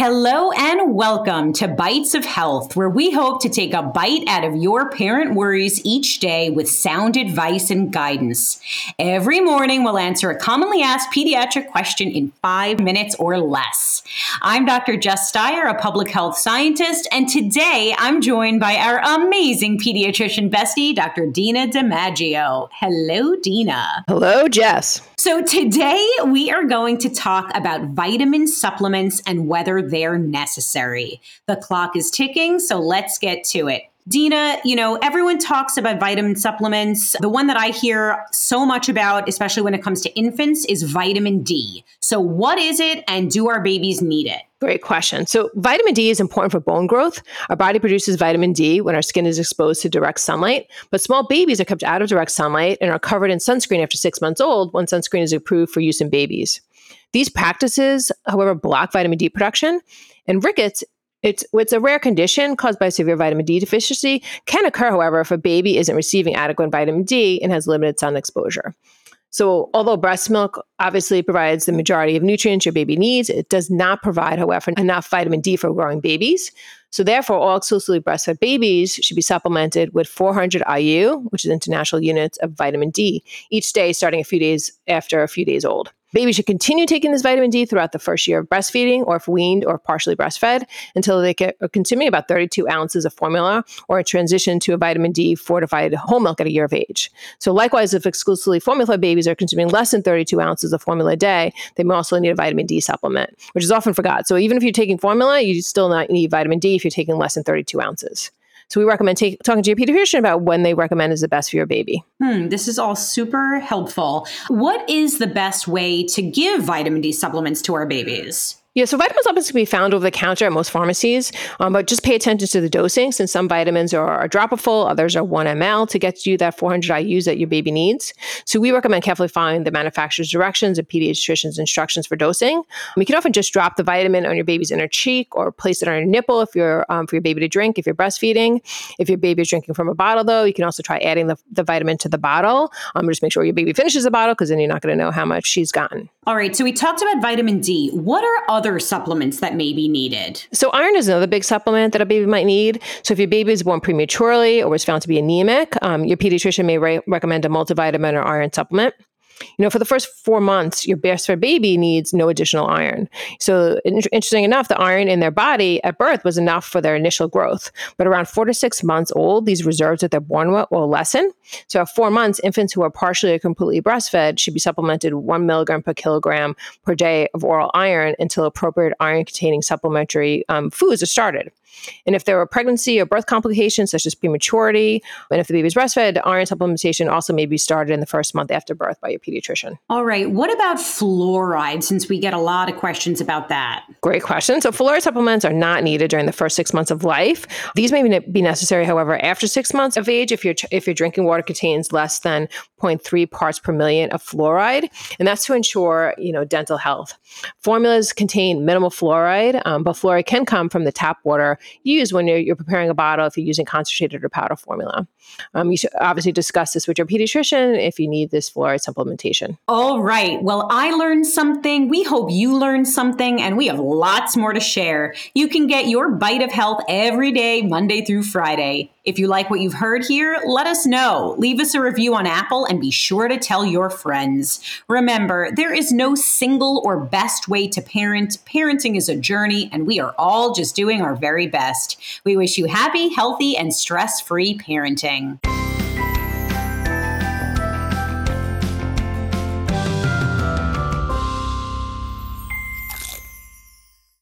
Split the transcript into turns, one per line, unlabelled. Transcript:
Hello and welcome to Bytes of Health, where we hope to take a bite out of your parent worries each day with sound advice and guidance. Every morning, we'll answer a commonly asked pediatric question in five minutes or less. I'm Dr. Jess Steier, a public health scientist, and today I'm joined by our amazing pediatrician bestie, Dr. Dina DiMaggio. Hello, Dina.
Hello, Jess.
So, today we are going to talk about vitamin supplements and whether they're necessary. The clock is ticking, so let's get to it. Dina, you know, everyone talks about vitamin supplements. The one that I hear so much about, especially when it comes to infants, is vitamin D. So, what is it and do our babies need it?
Great question. So, vitamin D is important for bone growth. Our body produces vitamin D when our skin is exposed to direct sunlight, but small babies are kept out of direct sunlight and are covered in sunscreen after six months old when sunscreen is approved for use in babies. These practices, however, block vitamin D production, and rickets it's, it's a rare condition caused by severe vitamin D deficiency, can occur, however, if a baby isn't receiving adequate vitamin D and has limited sun exposure. So, although breast milk obviously provides the majority of nutrients your baby needs, it does not provide, however, enough vitamin D for growing babies. So, therefore, all exclusively breastfed babies should be supplemented with 400 IU, which is international units of vitamin D, each day starting a few days after a few days old. Babies should continue taking this vitamin D throughout the first year of breastfeeding or if weaned or partially breastfed until they are consuming about 32 ounces of formula or a transition to a vitamin D fortified whole milk at a year of age. So likewise, if exclusively formula babies are consuming less than 32 ounces of formula a day, they may also need a vitamin D supplement, which is often forgot. So even if you're taking formula, you still not need vitamin D if you're taking less than 32 ounces. So we recommend take, talking to your pediatrician about when they recommend is the best for your baby.
Hmm, this is all super helpful. What is the best way to give vitamin D supplements to our babies?
Yeah, so vitamin supplements can be found over the counter at most pharmacies, um, but just pay attention to the dosing since some vitamins are, are dropperful, others are 1 ml to get you that 400 IUs that your baby needs. So we recommend carefully following the manufacturer's directions and pediatrician's instructions for dosing. You can often just drop the vitamin on your baby's inner cheek or place it on your nipple if you're um, for your baby to drink if you're breastfeeding. If your baby is drinking from a bottle, though, you can also try adding the, the vitamin to the bottle. Um, just make sure your baby finishes the bottle because then you're not going to know how much she's gotten.
All right, so we talked about vitamin D. What are other supplements that may be needed?
So, iron is another big supplement that a baby might need. So, if your baby is born prematurely or was found to be anemic, um, your pediatrician may re- recommend a multivitamin or iron supplement. You know, for the first four months, your breastfed baby needs no additional iron. So, in- interesting enough, the iron in their body at birth was enough for their initial growth. But around four to six months old, these reserves that they're born with will lessen. So, at four months, infants who are partially or completely breastfed should be supplemented one milligram per kilogram per day of oral iron until appropriate iron containing supplementary um, foods are started. And if there are pregnancy or birth complications, such as prematurity, and if the baby's breastfed, iron supplementation also may be started in the first month after birth by your pediatrician.
All right. What about fluoride, since we get a lot of questions about that?
Great question. So, fluoride supplements are not needed during the first six months of life. These may be necessary, however, after six months of age if, your if your drinking water contains less than 0.3 parts per million of fluoride. And that's to ensure, you know, dental health. Formulas contain minimal fluoride, um, but fluoride can come from the tap water used when you're, you're, preparing a bottle if you're using concentrated or powder formula. Um, you should obviously discuss this with your pediatrician if you need this fluoride supplementation.
All right. Well, I learned something. We hope you learned something, and we have lots more to share. You can get your bite of health every day, Monday through Friday. If you like what you've heard here, let us know. Leave us a review on Apple and be sure to tell your friends. Remember, there is no single or best way to parent. Parenting is a journey, and we are all just doing our very best. We wish you happy, healthy, and stress free parenting.